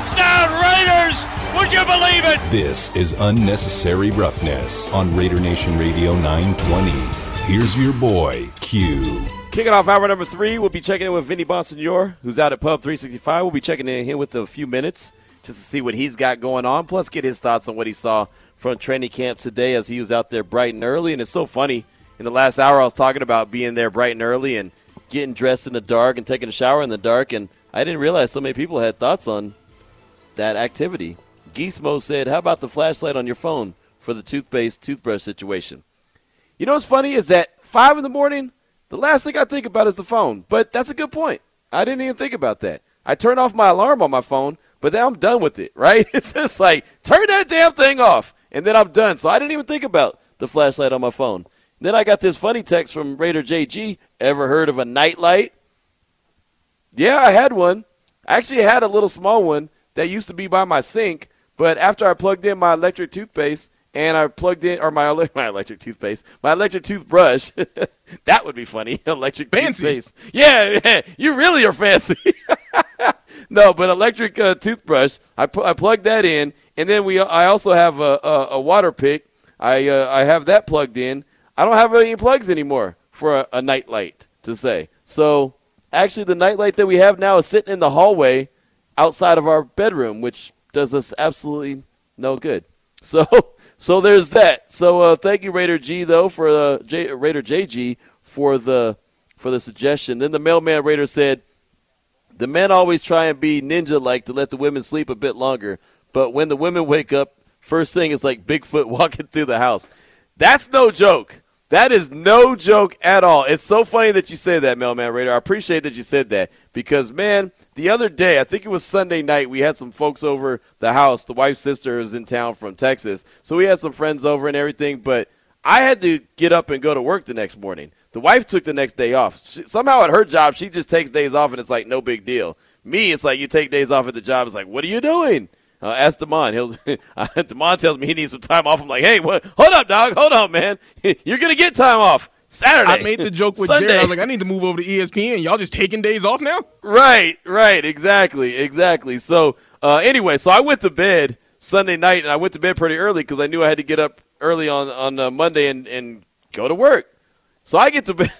touchdown, Raiders! Would you believe it? This is unnecessary roughness on Raider Nation Radio 920. Here's your boy, Q. Kicking off hour number three, we'll be checking in with Vinny Bonsignore, who's out at Pub 365. We'll be checking in here with a few minutes just to see what he's got going on, plus get his thoughts on what he saw from training camp today as he was out there bright and early. And it's so funny. In the last hour, I was talking about being there bright and early and getting dressed in the dark and taking a shower in the dark, and I didn't realize so many people had thoughts on that activity. Geesmo said, How about the flashlight on your phone for the toothpaste toothbrush situation? You know what's funny is that 5 in the morning, the last thing I think about is the phone. But that's a good point. I didn't even think about that. I turn off my alarm on my phone, but then I'm done with it, right? It's just like, turn that damn thing off, and then I'm done. So I didn't even think about the flashlight on my phone. Then I got this funny text from Raider JG. Ever heard of a nightlight? Yeah, I had one. I actually had a little small one that used to be by my sink, but after I plugged in my electric toothpaste and I plugged in, or my, my electric toothpaste, my electric toothbrush, that would be funny. electric Fancy. toothpaste. Yeah, yeah, you really are fancy. no, but electric uh, toothbrush, I, pu- I plugged that in, and then we I also have a, a, a water pick. I, uh, I have that plugged in. I don't have any plugs anymore for a, a night light to say. So actually, the night light that we have now is sitting in the hallway outside of our bedroom, which does us absolutely no good. So, so there's that. So, uh, thank you, Raider G, though, for uh, J, Raider JG for the for the suggestion. Then the mailman Raider said, "The men always try and be ninja-like to let the women sleep a bit longer, but when the women wake up, first thing is like Bigfoot walking through the house. That's no joke." That is no joke at all. It's so funny that you say that, Mailman Raider. I appreciate that you said that because, man, the other day, I think it was Sunday night, we had some folks over the house. The wife's sister is in town from Texas. So we had some friends over and everything, but I had to get up and go to work the next morning. The wife took the next day off. She, somehow at her job, she just takes days off and it's like no big deal. Me, it's like you take days off at the job. It's like, what are you doing? Uh, ask Demond. He'll Demond tells me he needs some time off. I'm like, hey, what? Hold up, dog. Hold on, man. You're gonna get time off Saturday. I made the joke with Sunday. Jared. I was like, I need to move over to ESPN. Y'all just taking days off now? Right, right, exactly, exactly. So uh, anyway, so I went to bed Sunday night, and I went to bed pretty early because I knew I had to get up early on on uh, Monday and and go to work. So I get to bed.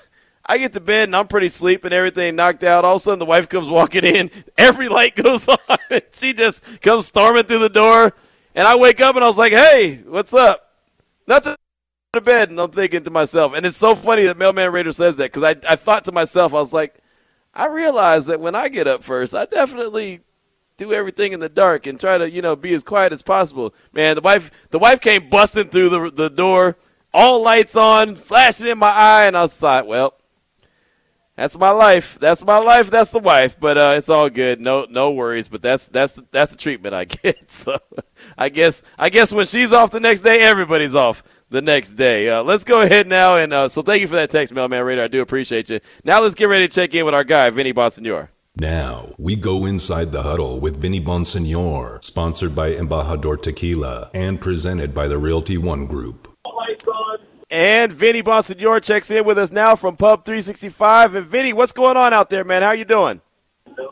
I get to bed and I'm pretty sleep and everything knocked out. All of a sudden, the wife comes walking in. Every light goes on. And she just comes storming through the door. And I wake up and I was like, hey, what's up? Nothing. To bed. And I'm thinking to myself, and it's so funny that Mailman Raider says that because I, I thought to myself, I was like, I realize that when I get up first, I definitely do everything in the dark and try to, you know, be as quiet as possible. Man, the wife the wife came busting through the the door, all lights on, flashing in my eye, and I was like, well, that's my life. That's my life. That's the wife. But uh, it's all good. No, no worries. But that's that's the, that's the treatment I get. So I guess I guess when she's off the next day, everybody's off the next day. Uh, let's go ahead now and uh, so thank you for that text, Mailman Raider. I do appreciate you. Now let's get ready to check in with our guy, Vinny Bonsignore. Now, we go inside the huddle with Vinny Bonsignore, sponsored by Embajador Tequila and presented by the Realty One Group. And Vinny Bonsignore checks in with us now from Pub 365. And Vinny, what's going on out there, man? How you doing?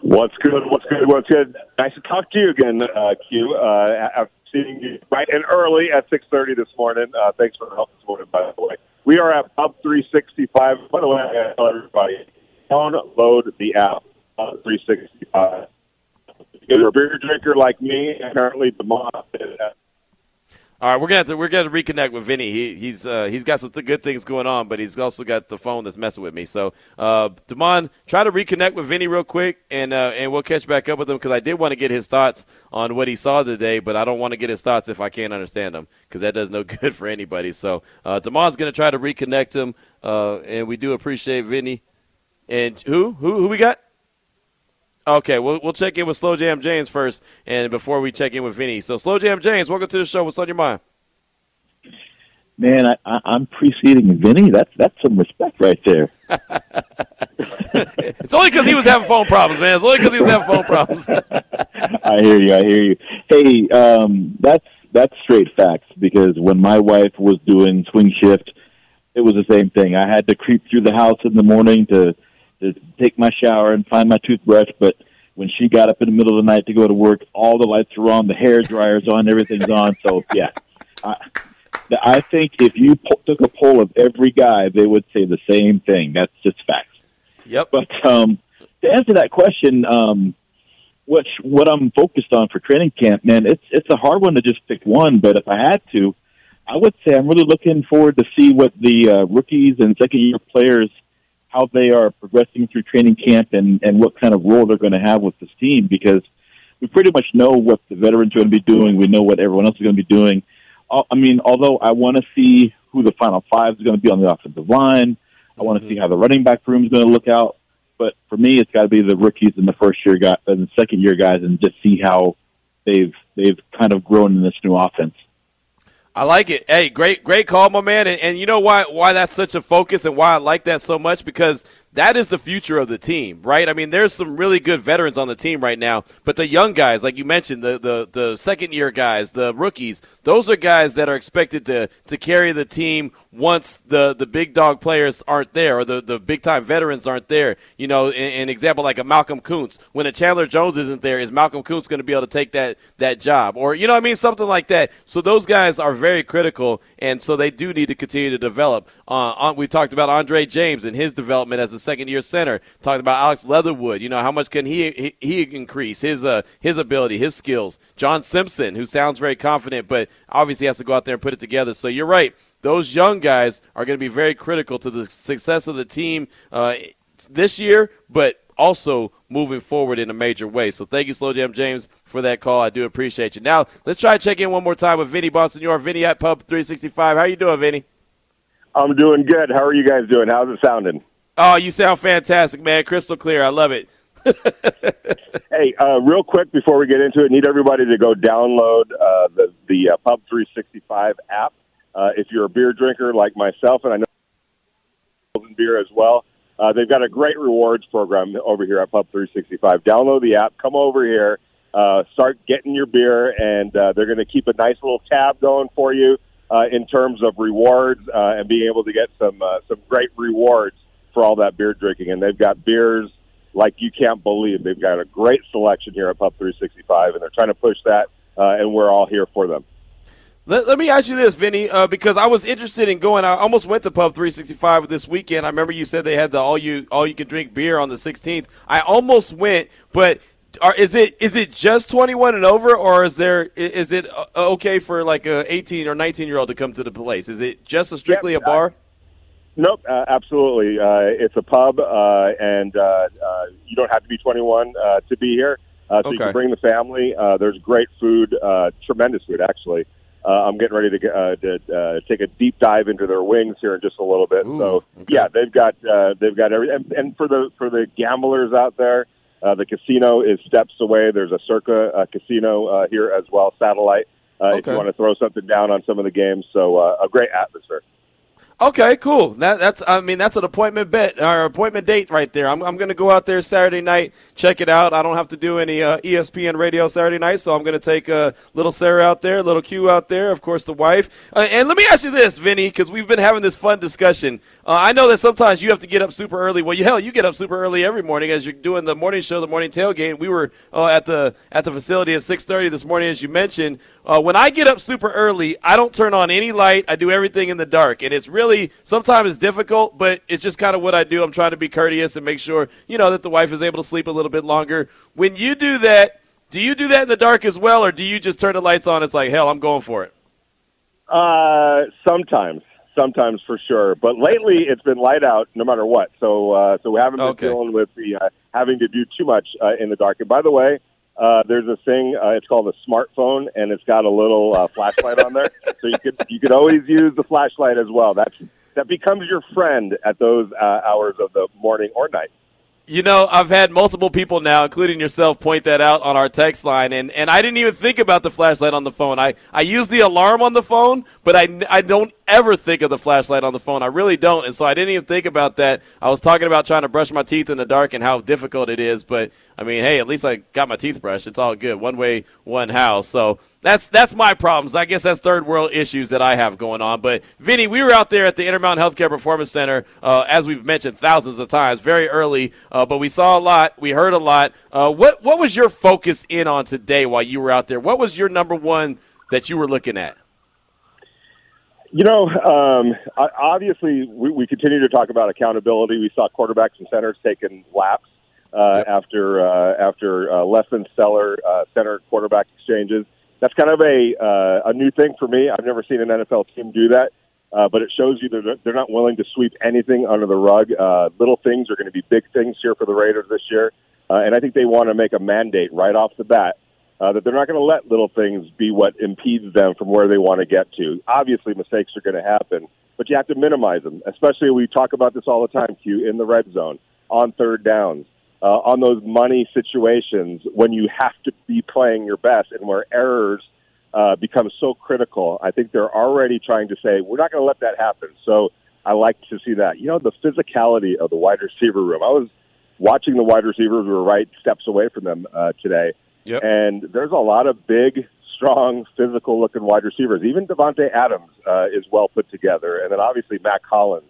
What's good? What's good? What's good? Nice to talk to you again, uh, Q. Uh, I've seen you right and early at 6.30 this morning. Uh, thanks for the help this morning, by the way. We are at Pub 365. By the way, I tell everybody, download the app, Pub 365. If you're a beer drinker like me, apparently Demont All right, we're gonna to we're gonna reconnect with Vinny. He he's uh, he's got some th- good things going on, but he's also got the phone that's messing with me. So, uh, Damon, try to reconnect with Vinny real quick, and uh, and we'll catch back up with him because I did want to get his thoughts on what he saw today, but I don't want to get his thoughts if I can't understand them because that does no good for anybody. So, uh, Damon's gonna try to reconnect him, uh, and we do appreciate Vinny. And who who who we got? Okay, we'll we'll check in with Slow Jam James first, and before we check in with Vinny. So, Slow Jam James, welcome to the show. What's on your mind? Man, I, I, I'm preceding Vinny. That's that's some respect right there. It's only because he was having phone problems, man. It's only because he was having phone problems. I hear you. I hear you. Hey, um, that's that's straight facts because when my wife was doing swing shift, it was the same thing. I had to creep through the house in the morning to to take my shower and find my toothbrush, but when she got up in the middle of the night to go to work, all the lights are on, the hair dryer's on, everything's on. So yeah, I, I think if you po- took a poll of every guy, they would say the same thing. That's just facts. Yep. But um, to answer that question, um, what what I'm focused on for training camp, man, it's it's a hard one to just pick one. But if I had to, I would say I'm really looking forward to see what the uh, rookies and second year players how they are progressing through training camp and and what kind of role they're going to have with this team because we pretty much know what the veterans are going to be doing. We know what everyone else is going to be doing. I mean, although I want to see who the final five is going to be on the offensive line. I want to see mm-hmm. how the running back room is going to look out. But for me, it's got to be the rookies and the first year guys and the second year guys, and just see how they've they've kind of grown in this new offense. I like it. Hey, great, great call, my man. And, and you know why why that's such a focus and why I like that so much because that is the future of the team, right? I mean, there's some really good veterans on the team right now, but the young guys, like you mentioned, the the, the second year guys, the rookies, those are guys that are expected to to carry the team once the the big dog players aren't there or the, the big time veterans aren't there. You know, an, an example like a Malcolm Koonce. When a Chandler Jones isn't there, is Malcolm Koonce going to be able to take that that job? Or you know I mean? Something like that. So those guys are very critical, and so they do need to continue to develop. Uh, we talked about Andre James and his development as a second year center. Talked about Alex Leatherwood. You know, how much can he he, he increase his uh, his ability, his skills? John Simpson, who sounds very confident, but obviously has to go out there and put it together. So you're right. Those young guys are going to be very critical to the success of the team uh, this year, but also moving forward in a major way. So thank you, Slow Jam James, for that call. I do appreciate you. Now let's try to check in one more time with Vinny Bonsignore. Vinny at Pub 365. How you doing, Vinny? I'm doing good. How are you guys doing? How's it sounding? Oh, you sound fantastic, man. Crystal clear. I love it. Hey, uh, real quick before we get into it, need everybody to go download uh, the the uh, Pub 365 app. Uh, if you're a beer drinker like myself, and I know beer as well, uh, they've got a great rewards program over here at Pub 365. Download the app, come over here, uh, start getting your beer, and they're going to keep a nice little tab going for you in terms of rewards and being able to get some some great rewards for all that beer drinking. And they've got beers like you can't believe. They've got a great selection here at Pub 365, and they're trying to push that, uh, and we're all here for them. Let, let me ask you this, Vinny, uh, because I was interested in going. I almost went to Pub 365 this weekend. I remember you said they had the all you all you can drink beer on the 16th. I almost went, but are, is it is it just 21 and over, or is there is it uh, okay for like a 18 or 19 year old to come to the place? Is it just a strictly a bar? Nope, uh, absolutely. Uh, it's a pub, uh, and uh, uh, you don't have to be 21 uh, to be here. Uh, so you can bring the family. Uh, there's great food, uh, tremendous food, actually. Uh, I'm getting ready to, uh, to uh, take a deep dive into their wings here in just a little bit. Ooh, so okay. yeah, they've got uh, they've got every and, and for the for the gamblers out there, uh, the casino is steps away. There's a Circa uh, casino uh, here as well, satellite. Uh, If you want to throw something down on some of the games, so uh, a great atmosphere. Okay, cool. That, that's I mean that's an appointment bet or appointment date right there. I'm I'm going to go out there Saturday night, check it out. I don't have to do any uh, ESPN radio Saturday night, so I'm going to take uh, little Sarah out there, little Q out there, of course the wife. Uh, and let me ask you this, Vinny, because we've been having this fun discussion. Uh, I know that sometimes you have to get up super early. Well, you hell, you get up super early every morning as you're doing the morning show, the morning tailgate. We were uh, at the at the facility at 6:30 this morning, as you mentioned. Uh, when I get up super early, I don't turn on any light. I do everything in the dark, and it's really sometimes it's difficult, but it's just kind of what I do. I'm trying to be courteous and make sure you know that the wife is able to sleep a little bit longer. When you do that, do you do that in the dark as well, or do you just turn the lights on? It's like hell, I'm going for it. Uh, sometimes, sometimes for sure. But lately, it's been light out no matter what. So, uh, so we haven't been Okay. dealing with the uh, having to do too much uh, in the dark. And by the way, uh, there's a thing. Uh, it's called a smartphone, and it's got a little uh, flashlight on there. So you could you could always use the flashlight as well. That's that becomes your friend at those uh, hours of the morning or night. You know, I've had multiple people now, including yourself, point that out on our text line, and, and I didn't even think about the flashlight on the phone. I, I use the alarm on the phone, but I, I don't ever think of the flashlight on the phone. I really don't, and so I didn't even think about that. I was talking about trying to brush my teeth in the dark and how difficult it is, but I mean, hey, at least I got my teeth brushed. It's all good. One way, one house. So that's that's my problems. I guess that's third world issues that I have going on. But Vinny, we were out there at the Intermountain Healthcare Performance Center, uh, as we've mentioned thousands of times, very early. Uh, but we saw a lot, we heard a lot. Uh, what what was your focus in on today while you were out there? What was your number one that you were looking at? You know, um, obviously, we, we continue to talk about accountability. We saw quarterbacks and centers taking laps uh, yep. after uh, after uh, less than stellar uh, center quarterback exchanges. That's kind of a uh, a new thing for me. I've never seen an NFL team do that, uh, but it shows you that they're not willing to sweep anything under the rug. Uh, little things are going to be big things here for the Raiders this year, uh, and I think they want to make a mandate right off the bat uh, that they're not going to let little things be what impedes them from where they want to get to. Obviously, mistakes are going to happen, but you have to minimize them. Especially we talk about this all the time, Q, in the red zone, on third downs, uh, on those money situations when you have to be playing your best and where errors uh, become so critical. I think they're already trying to say we're not going to let that happen. So I like to see that. You know, the physicality of the wide receiver room. I was watching the wide receivers. We were right steps away from them uh, today Yep. And there's a lot of big, strong, physical looking wide receivers. Even Davante Adams uh, is well put together. And then obviously Mack Hollins,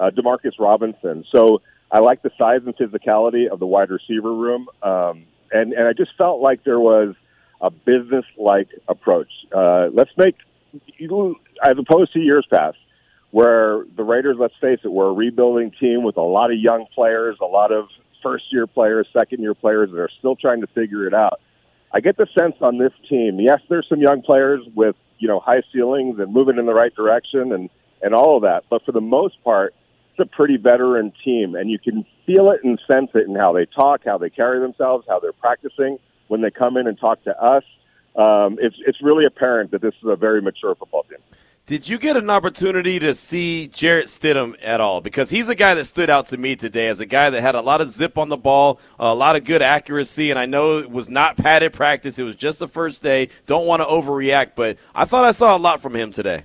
uh, Demarcus Robinson. So I like the size and physicality of the wide receiver room. Um, and, and I just felt like there was a business like approach. Uh, let's make, as opposed to years past, where the Raiders, let's face it, were a rebuilding team with a lot of young players, a lot of first year players, second year players that are still trying to figure it out. I get the sense on this team. Yes, there's some young players with you know high ceilings and moving in the right direction and and all of that, but for the most part, a pretty veteran team, and you can feel it and sense it in how they talk, how they carry themselves, how they're practicing when they come in and talk to us. Um, it's it's really apparent that this is a very mature football team. Did you get an opportunity to see Jarrett Stidham at all? Because he's a guy that stood out to me today as a guy that had a lot of zip on the ball, a lot of good accuracy, and I know it was not padded practice. It was just the first day. Don't want to overreact, but I thought I saw a lot from him today.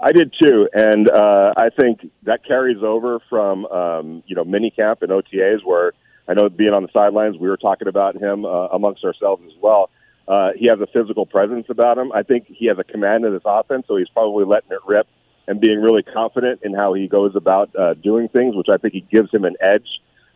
I did too, and uh, I think that carries over from um, you know minicamp and OTAs, where I know being on the sidelines, we were talking about him uh, amongst ourselves as well. Uh, he has a physical presence about him. I think he has a command of this offense, so he's probably letting it rip and being really confident in how he goes about uh, doing things, which I think he gives him an edge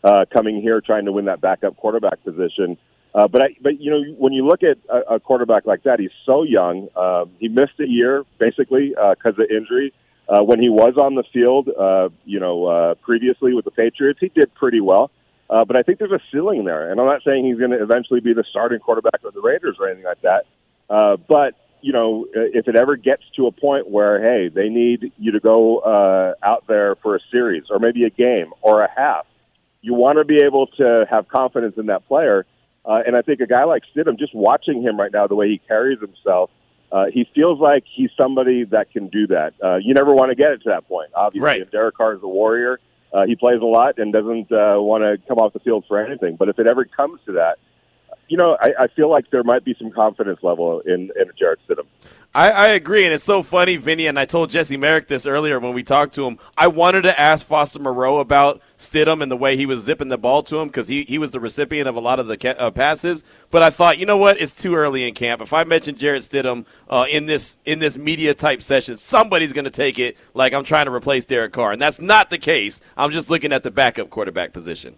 uh, coming here trying to win that backup quarterback position. Uh, but I, but you know when you look at a, a quarterback like that, he's so young. Uh, he missed a year basically because uh, of injury. Uh, when he was on the field, uh, you know, uh, previously with the Patriots, he did pretty well. Uh, but I think there's a ceiling there, and I'm not saying he's going to eventually be the starting quarterback of the Raiders or anything like that. Uh, but you know, if it ever gets to a point where hey, they need you to go uh, out there for a series or maybe a game or a half, you want to be able to have confidence in that player. Uh, and I think a guy like Stidham, just watching him right now, the way he carries himself, uh, he feels like he's somebody that can do that. Uh, you never want to get it to that point, obviously. Right. And Derek Carr is a warrior. Uh, he plays a lot and doesn't uh, want to come off the field for anything. But if it ever comes to that, you know, I, I feel like there might be some confidence level in, in Jarrett Stidham. I, I, agree, and it's so funny, Vinny, and I told Jesse Merrick this earlier when we talked to him. I wanted to ask Foster Moreau about Stidham and the way he was zipping the ball to him because he, he was the recipient of a lot of the ca- uh, passes. But I thought, you know what? It's too early in camp. If I mention Jarrett Stidham uh, in this in this media type session, somebody's going to take it like I'm trying to replace Derek Carr, and that's not the case. I'm just looking at the backup quarterback position.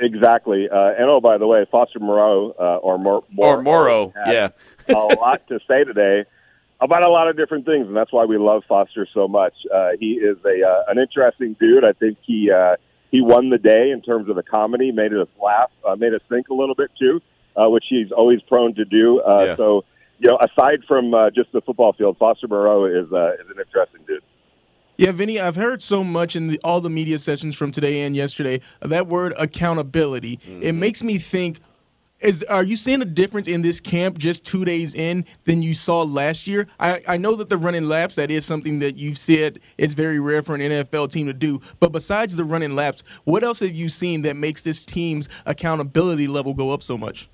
Exactly. Uh, and oh, by the way, Foster Moreau uh, or Mor- Mor- or Morrow, yeah, a lot to say today about a lot of different things, and that's why we love Foster so much. Uh, he is a uh, an interesting dude. I think he uh, he won the day in terms of the comedy, made us laugh, uh, made us think a little bit too, uh, which he's always prone to do. Uh, Yeah. So, you know, aside from uh, just the football field, Foster Moreau is uh, is an interesting dude. Yeah, Vinny, I've heard so much in the, all the media sessions from today and yesterday that word accountability. It makes me think Is are you seeing a difference in this camp just two days in than you saw last year? I, I know that the running laps that is something that you've said is very rare for an NFL team to do. But besides the running laps, what else have you seen that makes this team's accountability level go up so much?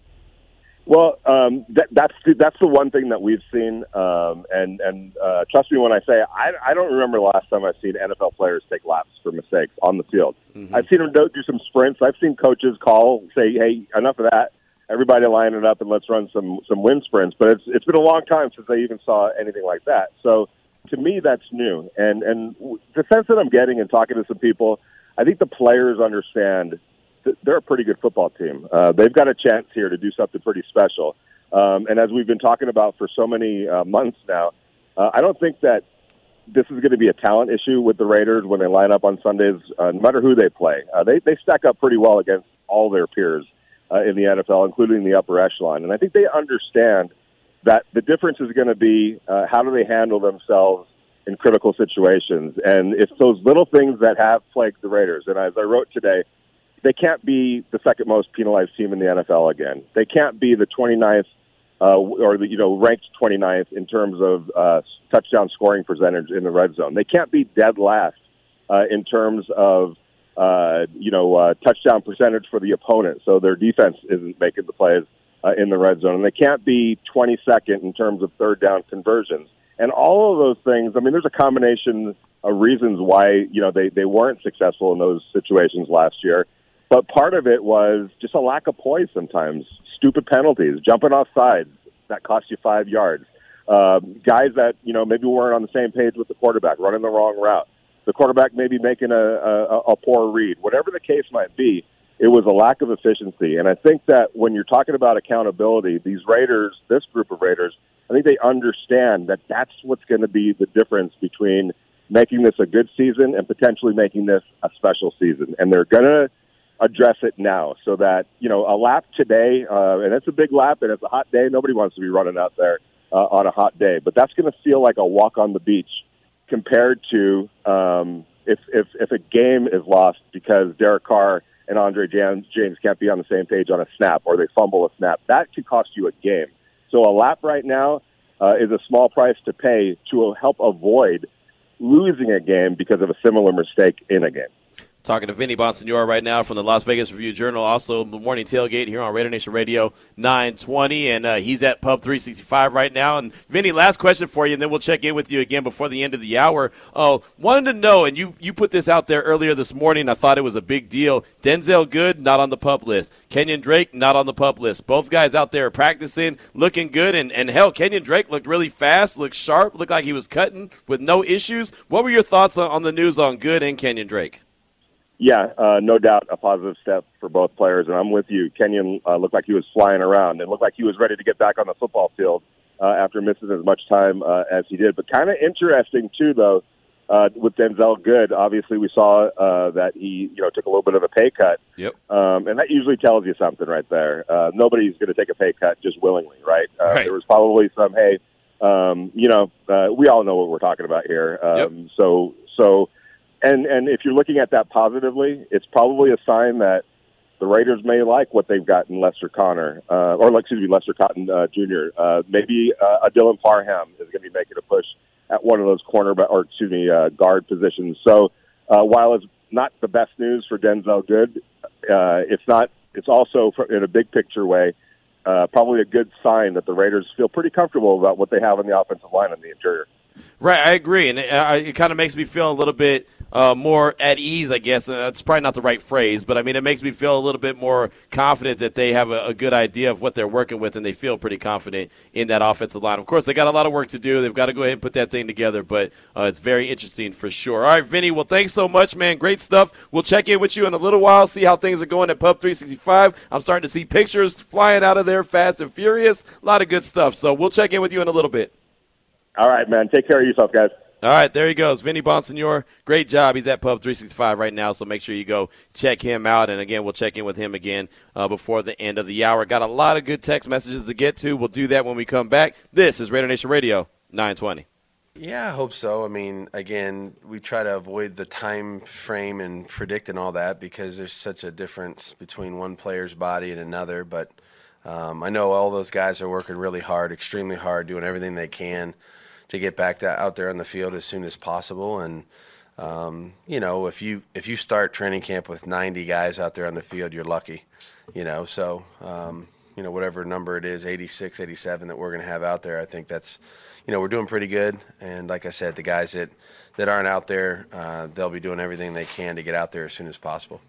Well, um, that, that's the, that's the one thing that we've seen, um, and and uh, trust me when I say I, I don't remember the last time I've seen NFL players take laps for mistakes on the field. Mm-hmm. I've seen them do some sprints. I've seen coaches call say, "Hey, enough of that." Everybody line it up and let's run some some wind sprints. But it's it's been a long time since I even saw anything like that. So to me, that's new. And and the sense that I'm getting and talking to some people, I think the players understand that they're a pretty good football team. Uh, they've got a chance here to do something pretty special. Um, and as we've been talking about for so many uh, months now, uh, I don't think that this is going to be a talent issue with the Raiders when they line up on Sundays, uh, no matter who they play. Uh, they they stack up pretty well against all their peers uh, in the NFL, including the upper echelon. And I think they understand that the difference is going to be uh, how do they handle themselves in critical situations. And it's those little things that have plagued the Raiders. And as I wrote today, they can't be the second most penalized team in the NFL again. They can't be the 29th uh, or the you know ranked 29th in terms of uh, touchdown scoring percentage in the red zone. They can't be dead last uh, in terms of uh, you know, uh, touchdown percentage for the opponent. So their defense isn't making the plays uh, in the red zone. And they can't be 22nd in terms of third down conversions. And all of those things, I mean, there's a combination of reasons why, you know, they, they weren't successful in those situations last year. But part of it was just a lack of poise sometimes, stupid penalties, jumping off sides that cost you five yards. Uh, guys that, you know, maybe weren't on the same page with the quarterback, running the wrong route the quarterback maybe making a, a, a poor read, whatever the case might be, it was a lack of efficiency. And I think that when you're talking about accountability, these Raiders, this group of Raiders, I think they understand that that's what's going to be the difference between making this a good season and potentially making this a special season. And they're going to address it now so that, you know, a lap today, uh, and it's a big lap and it's a hot day. Nobody wants to be running out there uh, on a hot day, but that's going to feel like a walk on the beach compared to um, if, if if a game is lost because Derek Carr and Andre James, James can't be on the same page on a snap or they fumble a snap, that could cost you a game. So a lap right now uh, is a small price to pay to help avoid losing a game because of a similar mistake in a game. Talking to Vinny Bonsignore right now from the Las Vegas Review Journal, also the morning tailgate here on Raider Nation Radio 920, and uh, he's at Pub 365 right now. And Vinny, last question for you, and then we'll check in with you again before the end of the hour. Oh, wanted to know, and you you put this out there earlier this morning. I thought it was a big deal. Denzelle Good not on the pup list. Kenyon Drake not on the pup list. Both guys out there practicing, looking good, and and hell, Kenyon Drake looked really fast, looked sharp, looked like he was cutting with no issues. What were your thoughts on, on the news on Good and Kenyon Drake? Yeah, uh, no doubt a positive step for both players. And I'm with you. Kenyon uh, looked like he was flying around and looked like he was ready to get back on the football field uh, after missing as much time uh, as he did. But kind of interesting, too, though, uh, with Denzelle Good. Obviously, we saw uh, that he you know took a little bit of a pay cut. Yep. Um, and that usually tells you something right there. Uh, nobody's going to take a pay cut just willingly, right? Uh, right? There was probably some, hey, um, you know, uh, we all know what we're talking about here. Um, yep. So, so and and if you're looking at that positively, it's probably a sign that the Raiders may like what they've got in Lester Connor, uh, or excuse me, Lester Cotton uh, Jr. Uh, maybe uh, a Dylan Parham is going to be making a push at one of those corner or excuse me uh, guard positions. So uh, while it's not the best news for Denzelle Good, uh, it's not. It's also in a big picture way. Uh, probably a good sign that the Raiders feel pretty comfortable about what they have in the offensive line in the interior. Right, I agree, and it, uh, it kind of makes me feel a little bit uh, more at ease, I guess. And that's probably not the right phrase, but I mean, it makes me feel a little bit more confident that they have a, a, good idea of what they're working with, and they feel pretty confident in that offensive line. Of course, they got a lot of work to do. They've got to go ahead and put that thing together, but uh, it's very interesting for sure. All right, Vinny. Well, thanks so much, man. Great stuff. We'll check in with you in a little while, see how things are going at Pub 365. I'm starting to see pictures flying out of there, fast and furious. A lot of good stuff. So we'll check in with you in a little bit. All right, man. Take care of yourself, guys. All right, there he goes. Vinny Bonsignore. Great job. He's at Pub 365 right now, so make sure you go check him out. And again, we'll check in with him again uh, before the end of the hour. Got a lot of good text messages to get to. We'll do that when we come back. This is Raider Nation Radio 920. Yeah, I hope so. I mean, again, we try to avoid the time frame and predict and all that because there's such a difference between one player's body and another. But um, I know all those guys are working really hard, extremely hard, doing everything they can to get back to, out there on the field as soon as possible. And um, you know, if you if you start training camp with 90 guys out there on the field, you're lucky. You know, so um, you know whatever number it is, 86, 87 that we're going to have out there, I think that's you know we're doing pretty good. And like I said, the guys that that aren't out there, uh, they'll be doing everything they can to get out there as soon as possible.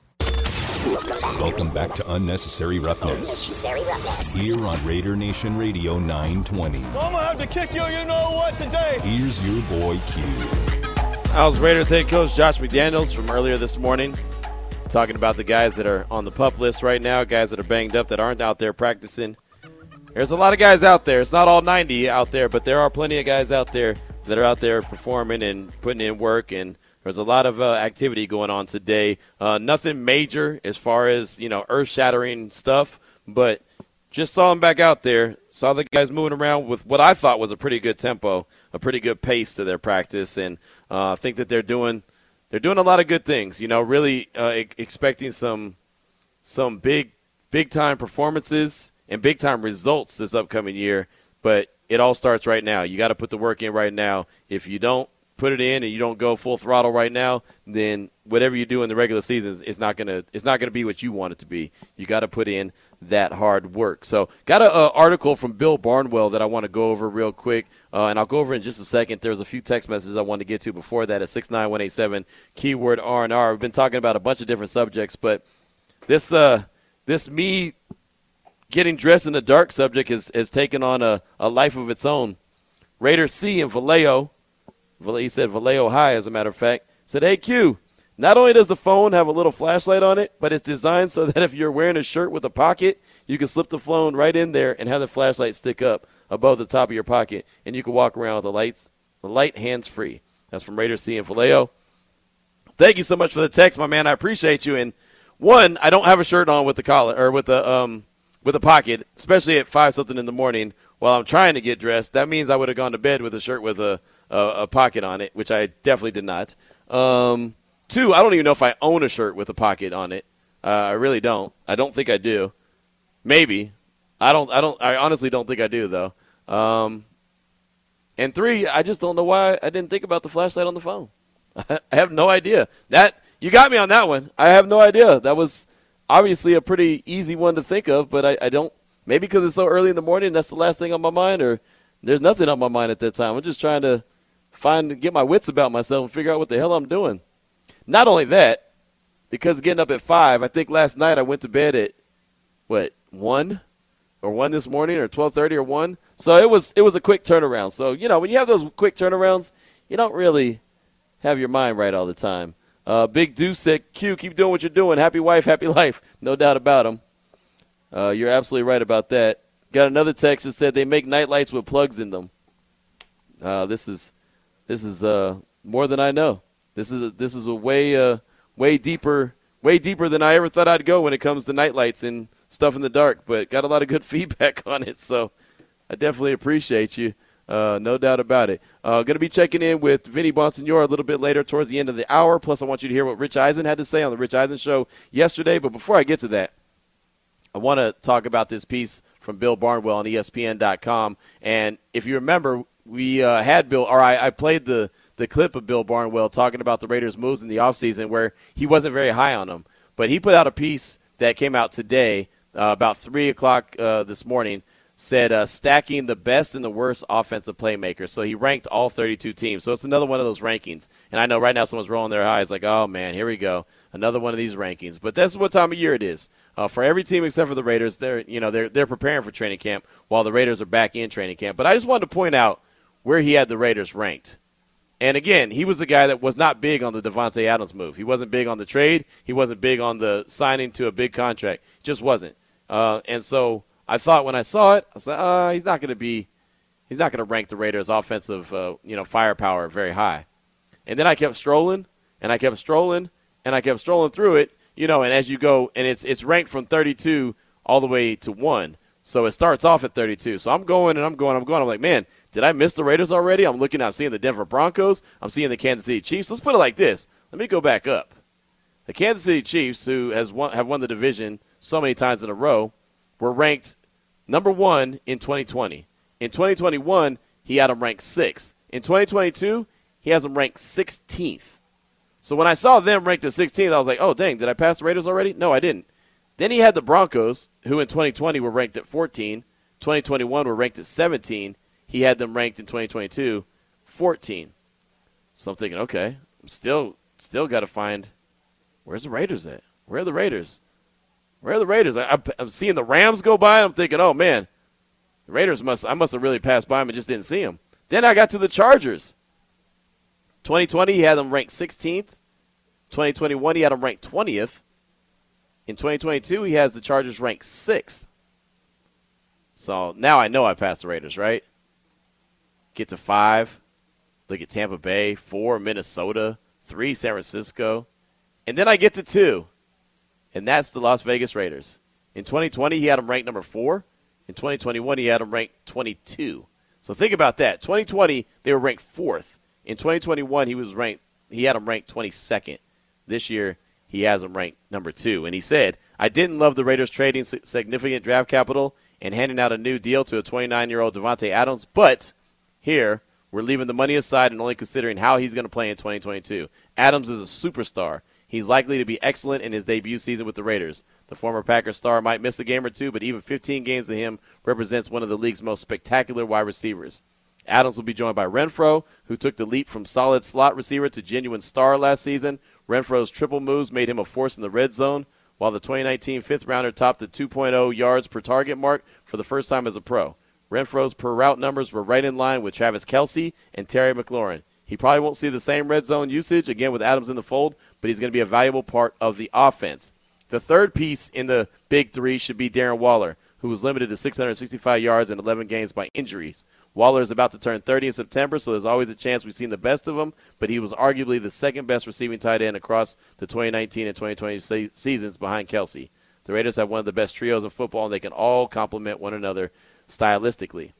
Welcome back to Unnecessary Roughness. Unnecessary roughness. Here on Raider Nation Radio 920. I'm gonna have to kick you, you know what, today. Here's your boy Q. I was Raiders head coach Josh McDaniels from earlier this morning, talking about the guys that are on the pup list right now, guys that are banged up that aren't out there practicing. There's a lot of guys out there. It's not all 90 out there, but there are plenty of guys out there that are out there performing and putting in work and there's a lot of uh, activity going on today. Uh, nothing major as far as you know earth-shattering stuff, but just saw them back out there. Saw the guys moving around with what I thought was a pretty good tempo, a pretty good pace to their practice, and uh, I think that they're doing they're doing a lot of good things. You know, really uh, expecting some some big big time performances and big time results this upcoming year. But it all starts right now. You got to put the work in right now. If you don't, put it in and you don't go full throttle right now, then whatever you do in the regular season is not gonna it's not gonna be what you want it to be. You got to put in that hard work. So, got an article from Bill Barnwell that I want to go over real quick, uh, and I'll go over in just a second. There's a few text messages I want to get to before that at six nine one eight seven keyword R and R. We've been talking about a bunch of different subjects, but this uh this me getting dressed in the dark subject has, has taken on a, a life of its own. Raider C and Vallejo he said Vallejo High, as a matter of fact, said, Hey, Q, not only does the phone have a little flashlight on it, but it's designed so that if you're wearing a shirt with a pocket, you can slip the phone right in there and have the flashlight stick up above the top of your pocket, and you can walk around with the lights, the light hands free. That's from Raider C and Vallejo. Thank you so much for the text, my man. I appreciate you. And one, I don't have a shirt on with the collar or with the um with a pocket, especially at five something in the morning while I'm trying to get dressed. That means I would have gone to bed with a shirt with a a, pocket on it, which I definitely did not. Um, two, I don't even know if I own a shirt with a pocket on it. Uh, I really don't. I don't think I do. Maybe. I don't. I don't. I honestly don't think I do though. Um, and three, I just don't know why I didn't think about the flashlight on the phone. I have no idea. That you got me on that one. I have no idea. That was obviously a pretty easy one to think of, but I, I don't. Maybe because it's so early in the morning, that's the last thing on my mind, or there's nothing on my mind at that time. I'm just trying to find get my wits about myself and figure out what the hell I'm doing. Not only that, because getting up at five, I think last night I went to bed at what one or one this morning or twelve thirty or one. So it was it was a quick turnaround. So you know when you have those quick turnarounds, you don't really have your mind right all the time. Uh, Big Deuce said, "Q, keep doing what you're doing. Happy wife, happy life. No doubt about him. Uh, you're absolutely right about that." Got another text that said they make nightlights with plugs in them. Uh, this is this is uh, more than I know. This is a, this is a way uh, way deeper way deeper than I ever thought I'd go when it comes to nightlights and stuff in the dark. But got a lot of good feedback on it, so I definitely appreciate you. Uh, no doubt about it. Uh, going to be checking in with Vinny Bonsignore a little bit later towards the end of the hour. Plus, I want you to hear what Rich Eisen had to say on the Rich Eisen show yesterday. But before I get to that, I want to talk about this piece from Bill Barnwell on ESPN.com. And if you remember, we uh, had Bill, or I, I played the the clip of Bill Barnwell talking about the Raiders' moves in the offseason where he wasn't very high on them. But he put out a piece that came out today, uh, about 3 o'clock uh, this morning, said uh, stacking the best and the worst offensive playmakers. So he ranked all 32 teams. So it's another one of those rankings. And I know right now someone's rolling their eyes like, oh, man, here we go. Another one of these rankings. But that's what time of year it is. Uh, for every team except for the Raiders, they're you know they're they're preparing for training camp while the Raiders are back in training camp. But I just wanted to point out where he had the Raiders ranked. And again, he was the guy that was not big on the Davante Adams move. He wasn't big on the trade. He wasn't big on the signing to a big contract. Just wasn't. Uh, and so I thought when I saw it, I said, uh, he's not going to be, he's not going to rank the Raiders' offensive, uh, you know, firepower very high. And then I kept strolling, and I kept strolling, and I kept strolling through it, you know. And as you go, and it's it's ranked from 32 all the way to one. So it starts off at 32. So I'm going and I'm going, I'm going. I'm like, man, did I miss the Raiders already? I'm looking, I'm seeing the Denver Broncos. I'm seeing the Kansas City Chiefs. Let's put it like this. Let me go back up. The Kansas City Chiefs, who has won, have won the division so many times in a row, were ranked number one in 2020. In 2021, he had him ranked sixth. In 2022, he has him ranked 16th. So when I saw them ranked at 16th, I was like, oh, dang, did I pass the Raiders already? No, I didn't. Then he had the Broncos, who in 2020 were ranked at 14. 2021 were ranked at 17. He had them ranked in 2022 14. So I'm thinking, okay, I'm still still got to find where's the Raiders at? Where are the Raiders? Where are the Raiders? I, am seeing the Rams go by. And I'm thinking, oh man, the Raiders must I must have really passed by them and just didn't see them. Then I got to the Chargers. 2020, he had them ranked 16th. 2021, he had them ranked 20th. In 2022, he has the Chargers ranked sixth. So now I know I passed the Raiders, right? Get to five. Look at Tampa Bay, four Minnesota, three San Francisco. And then I get to two and that's the Las Vegas Raiders. In 2020, he had them ranked number four. In 2021, he had them ranked 22. So think about that. 2020, they were ranked fourth. In 2021, he was ranked. He had them ranked 22nd. This year, he has them ranked number two. And he said, "I didn't love the Raiders trading significant draft capital and handing out a new deal to a 29-year-old Davante Adams, but here." We're leaving the money aside and only considering how he's going to play in 2022. Adams is a superstar. He's likely to be excellent in his debut season with the Raiders. The former Packers star might miss a game or two, but even 15 games of him represents one of the league's most spectacular wide receivers. Adams will be joined by Renfrow, who took the leap from solid slot receiver to genuine star last season. Renfrow's triple moves made him a force in the red zone, while the 2019 fifth rounder topped the 2.0 yards per target mark for the first time as a pro. Renfrow's per route numbers were right in line with Travis Kelce and Terry McLaurin. He probably won't see the same red zone usage again with Adams in the fold, but he's going to be a valuable part of the offense. The third piece in the big three should be Darren Waller, who was limited to 665 yards in 11 games by injuries. Waller is about to turn 30 in September, so there's always a chance we've seen the best of him, but he was arguably the second best receiving tight end across the 2019 and 2020 se- seasons behind Kelce. The Raiders have one of the best trios in football, and they can all complement one another stylistically.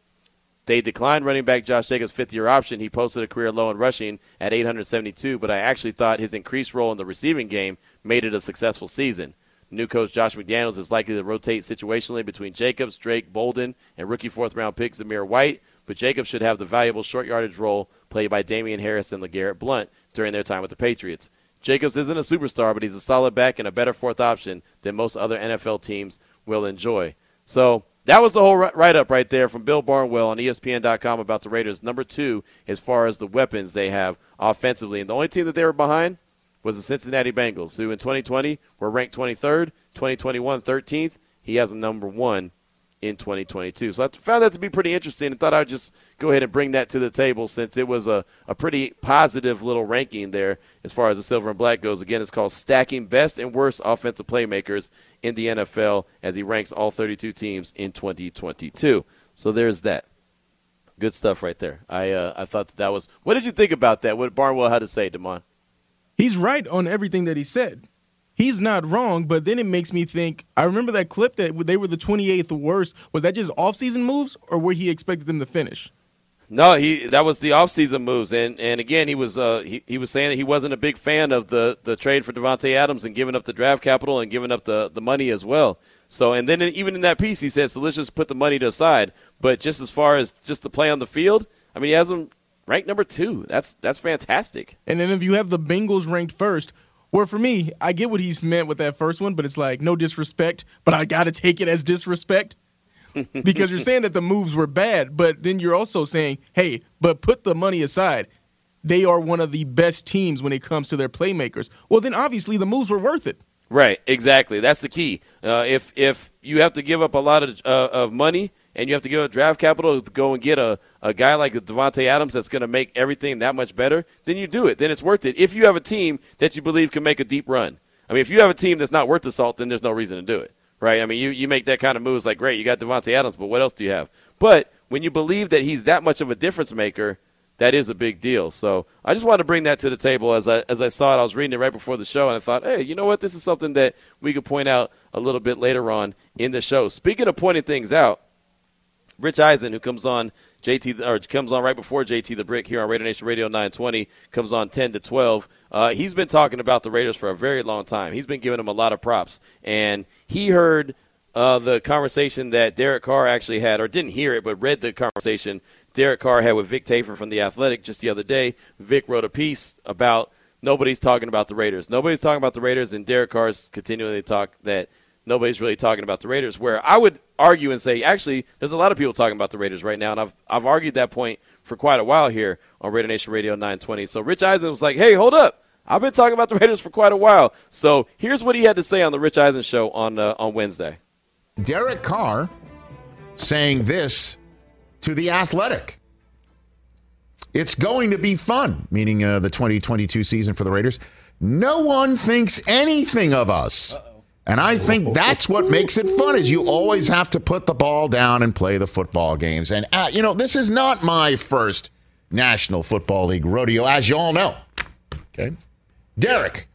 They declined running back Josh Jacobs' fifth year option. He posted a career low in rushing at 872, but I actually thought his increased role in the receiving game made it a successful season. New coach Josh McDaniels is likely to rotate situationally between Jacobs, Drake, Bolden, and rookie fourth round pick Zamir White, but Jacobs should have the valuable short yardage role played by Damien Harris and LeGarrette Blunt during their time with the Patriots. Jacobs isn't a superstar, but he's a solid back and a better fourth option than most other NFL teams will enjoy. So that was the whole write up right there from Bill Barnwell on ESPN.com about the Raiders. Number two, as far as the weapons they have offensively. And the only team that they were behind was the Cincinnati Bengals, who in 2020 were ranked 23rd, 2021 13th. He has a number one in 2022. So I found that to be pretty interesting and thought I'd just go ahead and bring that to the table since it was a, a pretty positive little ranking there as far as the silver and black goes. Again, it's called Stacking Best and Worst Offensive Playmakers in the NFL as he ranks all 32 teams in 2022. So there's that. Good stuff right there. I uh, I thought that, that was. What did you think about that? What Barnwell had to say, Damon? He's right on everything that he said he's not wrong, but then it makes me think. I remember that clip that they were the 28th worst. Was that just off-season moves, or where he expected them to finish? No, he that was the offseason moves, and and again he was uh, he, he was saying that he wasn't a big fan of the the trade for Davante Adams and giving up the draft capital and giving up the the money as well. So and then even in that piece he said, so let's just put the money to aside. But just as far as just the play on the field, I mean he has him ranked number two. That's that's fantastic. And then if you have the Bengals ranked first, where for me, I get what he's meant with that first one, but it's like no disrespect, but I got to take it as disrespect because you're saying that the moves were bad, but then you're also saying, hey, but put the money aside. They are one of the best teams when it comes to their playmakers. Well, then obviously the moves were worth it. Right, exactly. That's the key. Uh, if if you have to give up a lot of uh, of money and you have to give up draft capital to go and get a, a guy like Davante Adams that's going to make everything that much better, then you do it. Then it's worth it. If you have a team that you believe can make a deep run. I mean, if you have a team that's not worth the salt, then there's no reason to do it, right? I mean, you, you make that kind of move, it's like, great, you got Davante Adams, but what else do you have? But when you believe that he's that much of a difference maker, that is a big deal. So I just wanted to bring that to the table as I as I saw it. I was reading it right before the show, and I thought, hey, you know what? This is something that we could point out a little bit later on in the show. Speaking of pointing things out, Rich Eisen, who comes on JT or comes on right before JT the Brick here on Raider Nation Radio 920, comes on 10 to 12. Uh, he's been talking about the Raiders for a very long time. He's been giving them a lot of props, and he heard uh, the conversation that Derek Carr actually had, or didn't hear it, but read the conversation Derek Carr had with Vic Tafur from The Athletic just the other day. Vic wrote a piece about nobody's talking about the Raiders. Nobody's talking about the Raiders, and Derek Carr's continually talk that nobody's really talking about the Raiders. Where I would argue and say, actually, there's a lot of people talking about the Raiders right now, and I've I've argued that point for quite a while here on Raider Nation Radio 920. So Rich Eisen was like, "Hey, hold up." I've been talking about the Raiders for quite a while. So here's what he had to say on the Rich Eisen show on uh, on Wednesday. Derek Carr saying this to the Athletic. It's going to be fun, meaning uh, the 2022 season for the Raiders. No one thinks anything of us. Uh-oh. And I think that's what makes it fun is you always have to put the ball down and play the football games. And uh, you know, this is not my first National Football League rodeo as you all know. Okay? Derek,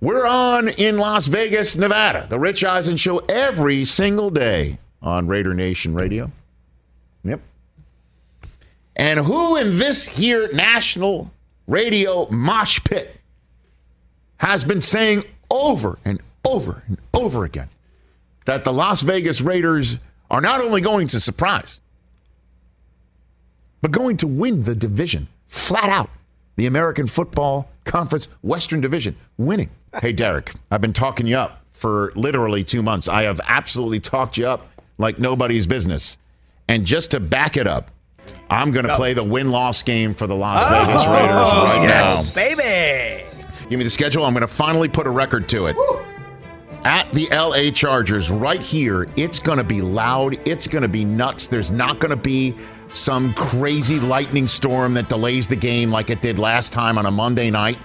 we're on in Las Vegas, Nevada. The Rich Eisen Show every single day on Raider Nation Radio. Yep. And who in this here national radio mosh pit has been saying over and over and over again that the Las Vegas Raiders are not only going to surprise, but going to win the division flat out the American Football Conference Western Division, winning. Hey, Derek, I've been talking you up for literally two months. I have absolutely talked you up like nobody's business. And just to back it up, I'm going to play the win loss game for the Las oh, Vegas Raiders right yes, now. baby. Give me the schedule. I'm going to finally put a record to it. Woo. At the LA Chargers, right here, it's going to be loud. It's going to be nuts. There's not going to be some crazy lightning storm that delays the game like it did last time on a Monday night?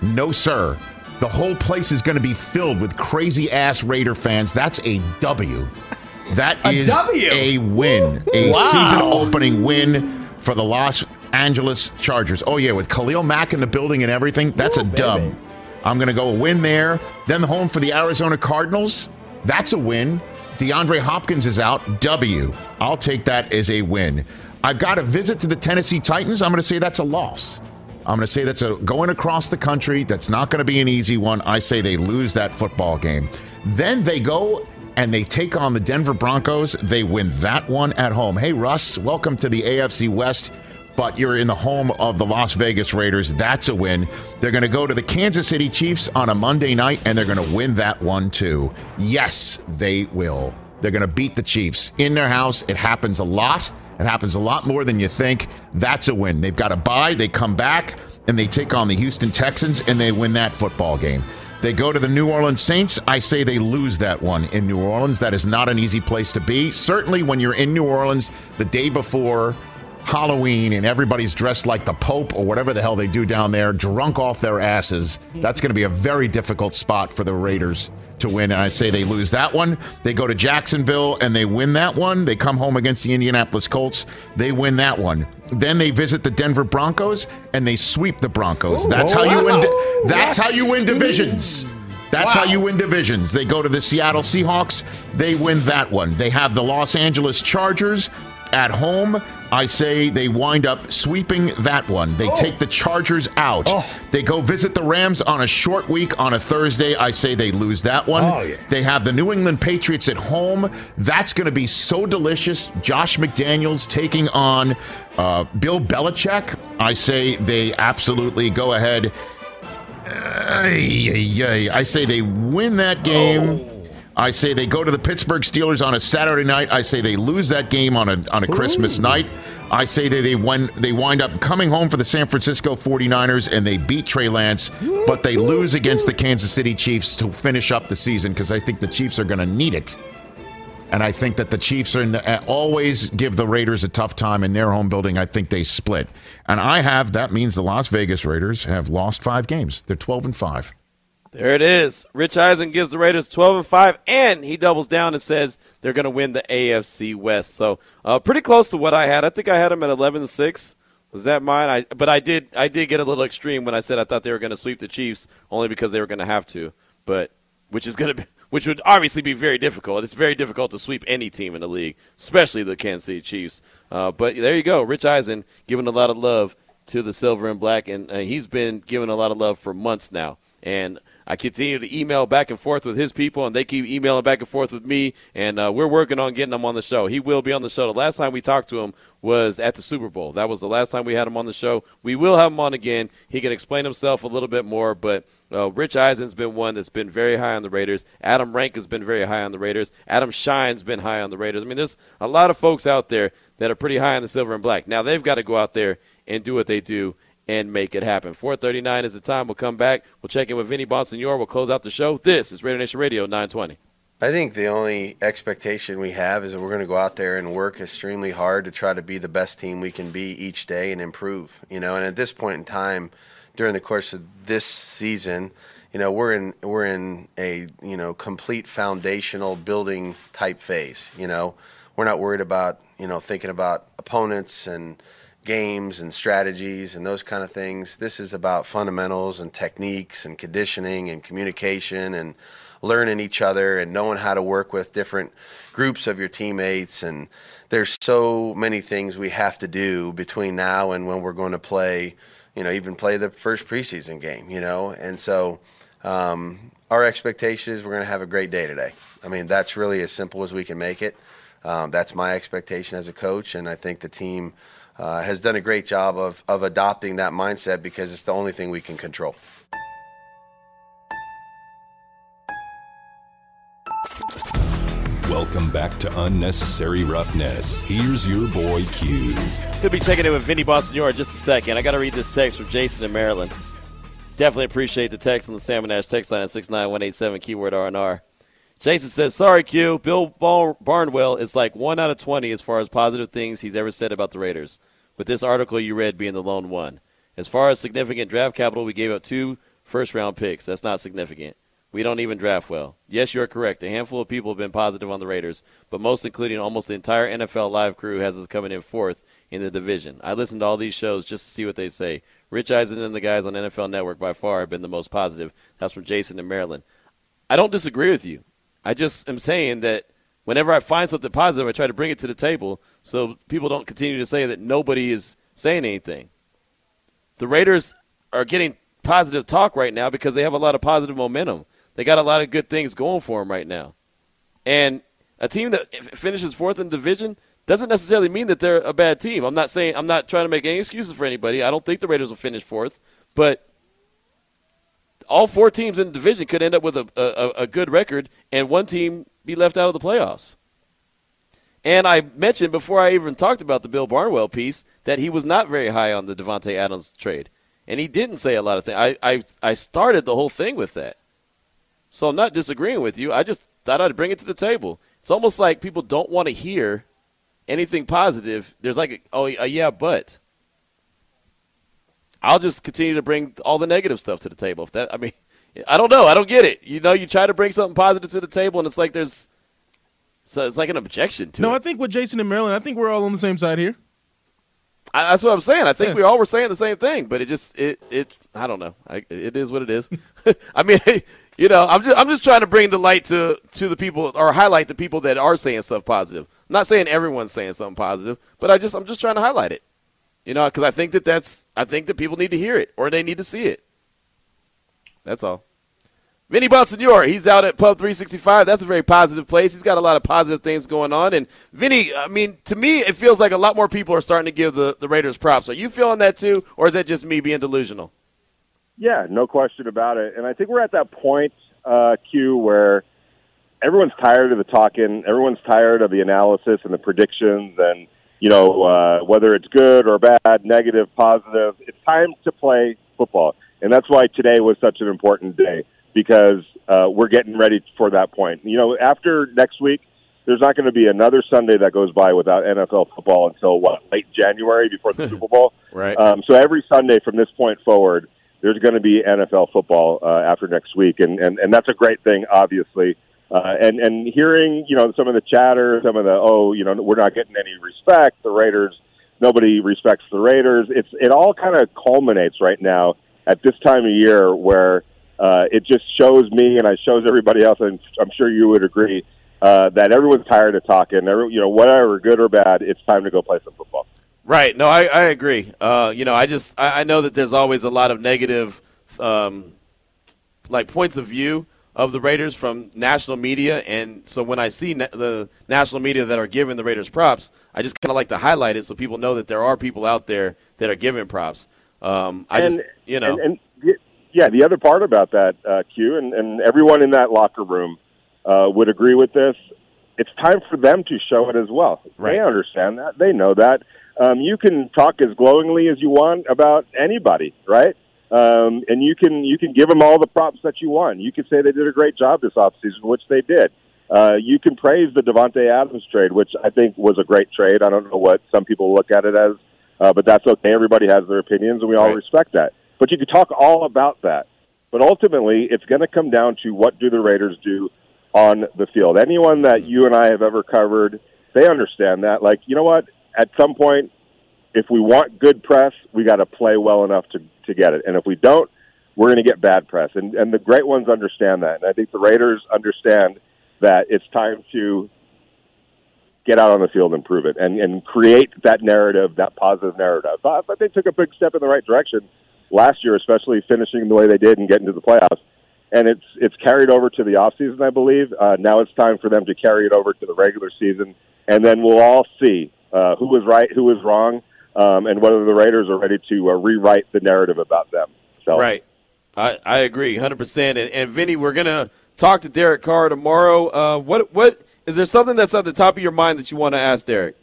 No, sir. The whole place is going to be filled with crazy ass Raider fans. That's a W. That a is w. a win. A wow. season opening win for the Los Angeles Chargers. Oh, yeah, with Khalil Mack in the building and everything, that's Ooh, a dub. Baby. I'm going to go win there. Then the home for the Arizona Cardinals. That's a win. DeAndre Hopkins is out. W. I'll take that as a win. I've got a visit to the Tennessee Titans. I'm going to say that's a loss. I'm going to say that's a going across the country. That's not going to be an easy one. I say they lose that football game. Then they go and they take on the Denver Broncos. They win that one at home. Hey, Russ, welcome to the AFC West, but you're in the home of the Las Vegas Raiders. That's a win. They're going to go to the Kansas City Chiefs on a Monday night, and they're going to win that one too. Yes, they will. They're going to beat the Chiefs in their house. It happens a lot. It happens a lot more than you think. That's a win. They've got a bye, they come back, and they take on the Houston Texans, and they win that football game. They go to the New Orleans Saints. I say they lose that one in New Orleans. That is not an easy place to be. Certainly, when you're in New Orleans the day before Halloween and everybody's dressed like the Pope or whatever the hell they do down there, drunk off their asses, mm-hmm. that's going to be a very difficult spot for the Raiders to win. And I say they lose that one. They go to Jacksonville and they win that one. They come home against the Indianapolis Colts. They win that one. Then they visit the Denver Broncos and they sweep the Broncos. That's how you win. That's how you win divisions. That's wow. how you win divisions. They go to the Seattle Seahawks. They win that one. They have the Los Angeles Chargers at home. I say they wind up sweeping that one. They oh. take the Chargers out. Oh. They go visit the Rams on a short week on a Thursday. I say they lose that one. Oh, yeah. They have the New England Patriots at home. That's going to be so delicious. Josh McDaniels taking on uh, Bill Belichick. I say they absolutely go ahead. Uh, I say they win that game. I say they go to the Pittsburgh Steelers on a Saturday night. I say they lose that game on a on a Christmas Ooh. night. I say that they when they wind up coming home for the San Francisco 49ers and they beat Trey Lance, but they lose against the Kansas City Chiefs to finish up the season because I think the Chiefs are going to need it. And I think that the Chiefs are the, always give the Raiders a tough time in their home building. I think they split. And I have that means the Las Vegas Raiders have lost 5 games. They're 12 and 5. There it is. Rich Eisen gives the Raiders 12 and 5, and he doubles down and says they're going to win the AFC West. So uh, pretty close to what I had. I think I had them at 11 and 6. Was that mine? I but I did I did get a little extreme when I said I thought they were going to sweep the Chiefs only because they were going to have to. But which is going to be which would obviously be very difficult. It's very difficult to sweep any team in the league, especially the Kansas City Chiefs. Uh, but there you go, Rich Eisen giving a lot of love to the silver and black, and uh, he's been giving a lot of love for months now. And I continue to email back and forth with his people, and they keep emailing back and forth with me. And uh, we're working on getting him on the show. He will be on the show. The last time we talked to him was at the Super Bowl. That was the last time we had him on the show. We will have him on again. He can explain himself a little bit more, but uh, Rich Eisen's been one that's been very high on the Raiders. Adam Rank has been very high on the Raiders. Adam Schein's been high on the Raiders. I mean, there's a lot of folks out there that are pretty high on the silver and black. Now they've got to go out there and do what they do and make it happen. 439 is the time. We'll come back. We'll check in with Vinny Bonsignore. We'll close out the show. This is Raider Nation Radio 920. I think the only expectation we have is that we're going to go out there and work extremely hard to try to be the best team we can be each day and improve. You know, and at this point in time, during the course of this season, you know, we're in we're in a you know complete foundational building type phase. You know, we're not worried about you know thinking about opponents and games and strategies and those kind of things. This is about fundamentals and techniques and conditioning and communication and learning each other and knowing how to work with different groups of your teammates and there's so many things we have to do between now and when we're going to play, you know, even play the first preseason game, you know. And so um, our expectation is we're going to have a great day today. I mean, that's really as simple as we can make it. Um, that's my expectation as a coach, and I think the team uh, has done a great job of, of adopting that mindset because it's the only thing we can control. Welcome back to Unnecessary Roughness. Here's your boy Q. Could be checking in with Vinny Bonsignore in just a second. I got to read this text from Jason in Maryland. Definitely appreciate the text on the Salmon Ash text line at 69187, keyword R&R. Jason says, sorry, Q. Bill Barnwell is like 1 out of 20 as far as positive things he's ever said about the Raiders, with this article you read being the lone one. As far as significant draft capital, we gave up two first round picks. That's not significant. We don't even draft well. Yes, you're correct. A handful of people have been positive on the Raiders, but most, including almost the entire NFL live crew, has us coming in fourth in the division. I listen to all these shows just to see what they say. Rich Eisen and the guys on NFL Network by far have been the most positive. That's from Jason in Maryland. I don't disagree with you. I just am saying that whenever I find something positive, I try to bring it to the table so people don't continue to say that nobody is saying anything. The Raiders are getting positive talk right now because they have a lot of positive momentum. They got a lot of good things going for them right now. And a team that finishes fourth in division doesn't necessarily mean that they're a bad team. I'm not saying I'm not trying to make any excuses for anybody. I don't think the Raiders will finish fourth, but all four teams in the division could end up with a, a, a good record, and one team be left out of the playoffs. And I mentioned before I even talked about the Bill Barnwell piece that he was not very high on the Davante Adams trade, and he didn't say a lot of things. I, I I started the whole thing with that. So I'm not disagreeing with you. I just thought I'd bring it to the table. It's almost like people don't want to hear anything positive. There's like, a, oh, a yeah, but. I'll just continue to bring all the negative stuff to the table. If that, I mean, I don't know. I don't get it. You know, you try to bring something positive to the table, and it's like there's, so it's like an objection to it. no, it. I think with Jason and Maryland, I think we're all on the same side here. I, that's what I'm saying. I think yeah. we all were saying the same thing, but it just it it I don't know. I, it is what it is. I mean, you know, I'm just I'm just trying to bring the light to to the people or highlight the people that are saying stuff positive. I'm not saying everyone's saying something positive, but I just I'm just trying to highlight it. You know, because I think that that's I think that people need to hear it or they need to see it. That's all. Vinny Bonsignore, he's out at Pub 365. That's a very positive place. He's got a lot of positive things going on. And Vinny, I mean, to me, it feels like a lot more people are starting to give the, the Raiders props. Are you feeling that too, or is that just me being delusional? Yeah, no question about it. And I think we're at that point, uh, Q, where everyone's tired of the talking. Everyone's tired of the analysis and the predictions and, you know, uh, whether it's good or bad, negative, positive. It's time to play football. And that's why today was such an important day because uh, we're getting ready for that point. You know, after next week, there's not going to be another Sunday that goes by without NFL football until what late January before the Super Bowl. Right. Um, so every Sunday from this point forward, there's going to be NFL football uh, after next week, and, and and that's a great thing, obviously. Uh, and and hearing you know some of the chatter, some of the oh you know we're not getting any respect. The Raiders, nobody respects the Raiders. It's it all kind of culminates right now at this time of year where uh, it just shows me and it shows everybody else, and I'm sure you would agree uh, that everyone's tired of talking. Every, you know whatever good or bad, it's time to go play some football. Right. No, I, I agree. Uh, you know, I just I, I, know that there's always a lot of negative um, like points of view of the Raiders from national media, and so when I see na- the national media that are giving the Raiders props, I just kind of like to highlight it so people know that there are people out there that are giving props. Um, I and, just, you know, and, and yeah, the other part about that, uh, Q, and, and everyone in that locker room uh, would agree with this. It's time for them to show it as well. Right. They understand that. They know that. Um, you can talk as glowingly as you want about anybody, right? Um, and you can you can give them all the props that you want. You can say they did a great job this offseason, which they did. Uh, you can praise the Davante Adams trade, which I think was a great trade. I don't know what some people look at it as, uh, but that's okay. Everybody has their opinions, and we all Right. respect that. But you can talk all about that. But ultimately, it's going to come down to what do the Raiders do on the field. Anyone that you and I have ever covered, they understand that. Like, you know what? At some point, if we want good press, we got to play well enough to to get it. And if we don't, we're going to get bad press. And and the great ones understand that. And I think the Raiders understand that it's time to get out on the field and prove it and and create that narrative, that positive narrative. I thought they took a big step in the right direction last year, especially finishing the way they did and getting to the playoffs. And it's it's carried over to the off season, I believe. Uh, now it's time for them to carry it over to the regular season, and then we'll all see uh, who was right, who was wrong, um, and whether the Raiders are ready to uh, rewrite the narrative about them. So, Right. I, I agree 100%. And, and Vinny, we're going to talk to Derek Carr tomorrow. Uh, what what is there something that's at the top of your mind that you want to ask Derek?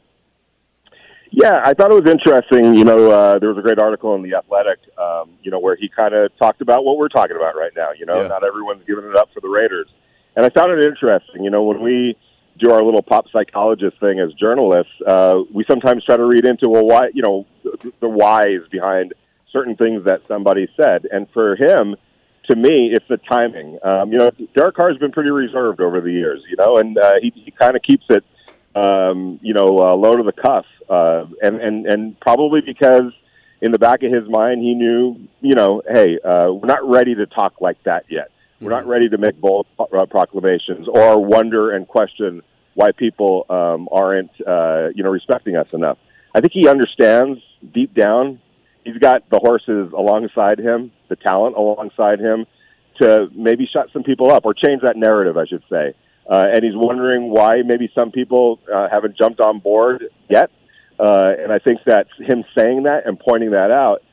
Yeah, I thought it was interesting. You know, uh, there was a great article in the Athletic, um, you know, where he kind of talked about what we're talking about right now. You know, Yeah. not everyone's giving it up for the Raiders, and I found it interesting. You know, when we do our little pop psychologist thing as journalists, uh, we sometimes try to read into well, why you know the, whys behind certain things that somebody said, and for him. To me, it's the timing. Um, you know, Derek Carr's been pretty reserved over the years, you know, and uh, he, he kind of keeps it um, you know, uh, low to the cuff, uh, and and and probably because in the back of his mind he knew, you know, hey, uh, we're not ready to talk like that yet. We're not ready to make bold uh, proclamations or wonder and question why people um, aren't, uh, you know, respecting us enough. I think he understands deep down. He's got the horses alongside him, the talent alongside him, to maybe shut some people up or change that narrative, I should say. Uh, and he's wondering why maybe some people uh, haven't jumped on board yet. Uh, and I think that him saying that and pointing that out,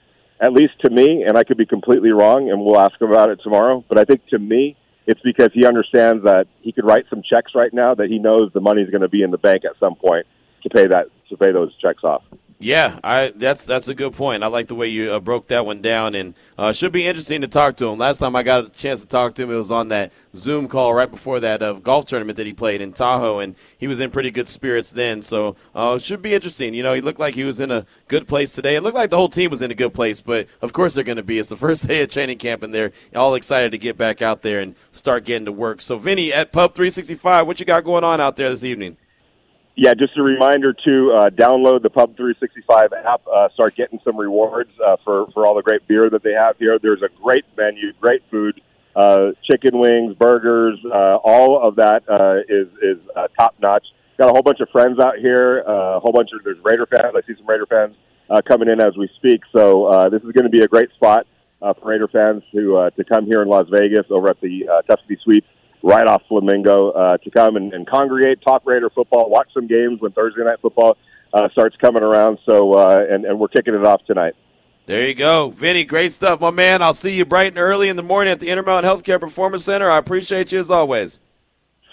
at least to me, and I could be completely wrong, and we'll ask him about it tomorrow. But I think to me, it's because he understands that he could write some checks right now that he knows the money's going to be in the bank at some point to pay that to pay those checks off. Yeah, I that's that's a good point. I like the way you uh, broke that one down, and uh, should be interesting to talk to him. Last time I got a chance to talk to him, it was on that Zoom call right before that uh, golf tournament that he played in Tahoe, and he was in pretty good spirits then. So uh, it should be interesting. You know, he looked like he was in a good place today. It looked like the whole team was in a good place, but of course they're going to be. It's the first day of training camp, and they're all excited to get back out there and start getting to work. So, Vinny at Pub 365, what you got going on out there this evening? Yeah, just a reminder to uh, download the Pub 365 app. Uh, start getting some rewards uh, for for all the great beer that they have here. There's a great menu, great food, uh, chicken wings, burgers, uh, all of that uh, is is top notch. Got a whole bunch of friends out here. A whole bunch of there's Raider fans. I see some Raider fans coming in as we speak. So this is going to be a great spot for Raider fans to to come here in Las Vegas over at the uh, Tuscany Suites right off Flamingo uh, to come and, and congregate, talk Raider football, watch some games when Thursday night football uh, starts coming around. So uh, and and we're kicking it off tonight. There you go. Vinny, great stuff, my man. I'll see you bright and early in the morning at the Intermountain Healthcare Performance Center. I appreciate you as always.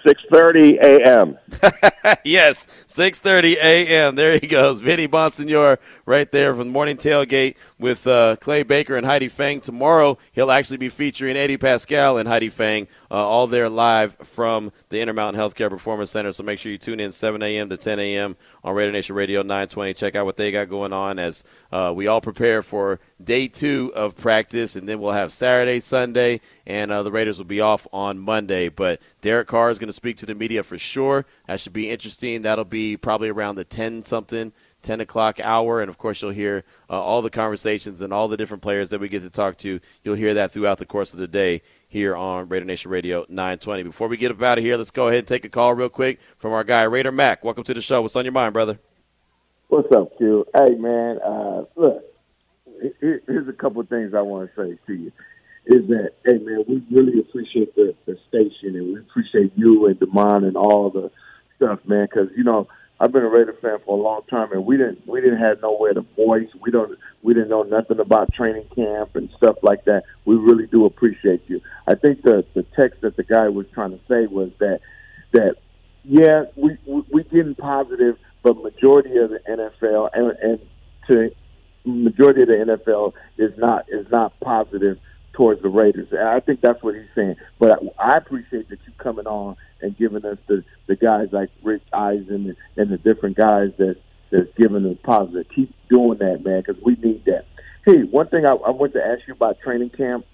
Six thirty a.m. yes, 6:30 a.m. There he goes, Vinny Bonsignore, right there from the morning tailgate with uh, Clay Baker and Heidi Fang. Tomorrow he'll actually be featuring Eddie Paskal and Heidi Fang, uh, all there live from the Intermountain Healthcare Performance Center. So make sure you tune in 7 a.m. to 10 a.m. on Raider Nation Radio 920. Check out what they got going on as uh, we all prepare for day two of practice, and then we'll have Saturday, Sunday, and uh, the Raiders will be off on Monday. But Derek Carr is going to speak to the media for sure. That should be interesting. That'll be probably around the 10 something. 10 o'clock hour, and of course, you'll hear uh, all the conversations and all the different players that we get to talk to. You'll hear that throughout the course of the day here on Raider Nation Radio 920. Before we get up out of here, let's go ahead and take a call real quick from our guy, Raider Mac. Welcome to the show. What's on your mind, brother? What's up, Q? Hey, man. Uh, look, here's a couple of things I want to say to you. Is that hey man, we really appreciate the, the station and we appreciate you and Demond and all the stuff, man. Because you know I've been a Raider fan for a long time, and we didn't we didn't have nowhere to voice. We don't we didn't know nothing about training camp and stuff like that. We really do appreciate you. I think the the text that the guy was trying to say was that that yeah we we, we getting positive, but majority of the NFL and and to majority of the NFL is not is not positive towards the Raiders. And I think that's what he's saying. But I, I appreciate that you coming on and giving us the the guys like Rich Eisen and, and the different guys that that's giving us positive. Keep doing that, man, because we need that. Hey, one thing I, I want to ask you about training camp.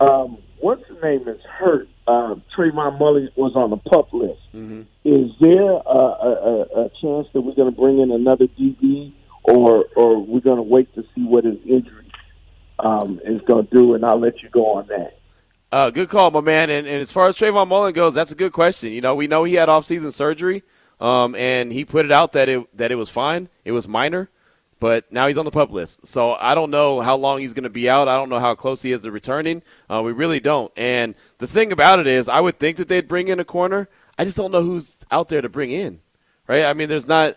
Um, what's the name is hurt? Um, Trayvon Mullen was on the pup list. Mm-hmm. Is there a, a, a chance that we're going to bring in another DB, or or we're going to wait to see what his injury um, is going to do? And I'll let you go on that. Uh, good call, my man. And, and as far as Trayvon Mullen goes, that's a good question. You know, we know he had off-season surgery, um, and he put it out that it that it was fine. It was minor, but now he's on the pup list. So I don't know how long he's going to be out. I don't know how close he is to returning. Uh, we really don't. And the thing about it is, I would think that they'd bring in a corner. I just don't know who's out there to bring in, right? I mean, there's not.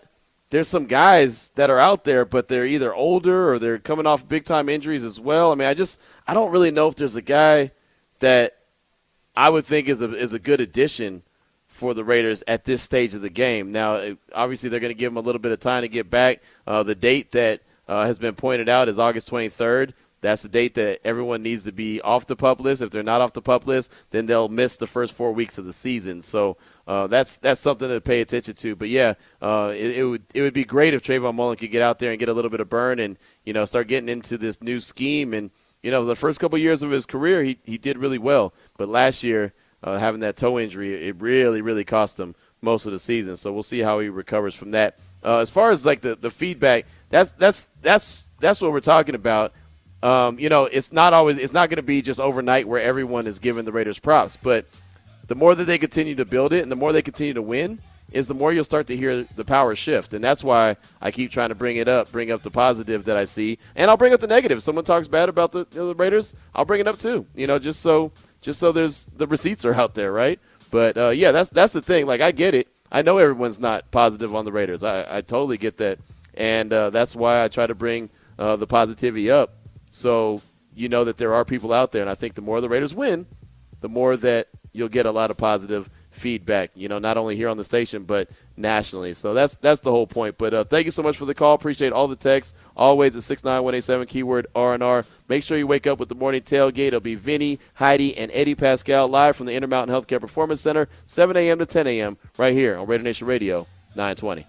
There's some guys that are out there, but they're either older or they're coming off big time injuries as well. I mean, I just I don't really know if there's a guy that I would think is a is a good addition for the Raiders at this stage of the game. Now, obviously, they're going to give them a little bit of time to get back. Uh, the date that uh, has been pointed out is August 23rd. That's the date that everyone needs to be off the pup list. If they're not off the pup list, then they'll miss the first four weeks of the season. So uh, that's that's something to pay attention to. But yeah, uh, it, it, would it would be great if Trayvon Mullen could get out there and get a little bit of burn and you know start getting into this new scheme and you know, the first couple years of his career, he, he did really well. But last year, uh, having that toe injury, it really, really cost him most of the season. So we'll see how he recovers from that. Uh, as far as like the, the feedback, that's that's that's that's what we're talking about. Um, you know, it's not always it's not going to be just overnight where everyone is giving the Raiders props, but the more that they continue to build it and the more they continue to win, is the more you'll start to hear the power shift. And that's why I keep trying to bring it up, bring up the positive that I see, and I'll bring up the negative. If someone talks bad about the, you know, the Raiders, I'll bring it up too. You know, just so just so there's the receipts are out there, right? But uh, yeah, that's that's the thing. Like I get it. I know everyone's not positive on the Raiders. I, I totally get that, and uh, that's why I try to bring uh, the positivity up. So you know that there are people out there, and I think the more the Raiders win, the more that you'll get a lot of positive feedback. You know, not only here on the station but nationally. So that's that's the whole point. But uh, thank you so much for the call. Appreciate all the texts. Always at six nine one eight seven keyword R and R. Make sure you wake up with the morning tailgate. It'll be Vinny, Heidi, and Eddie Paskal live from the Intermountain Healthcare Performance Center, 7 a.m. to 10 a.m. right here on Raider Nation Radio 920.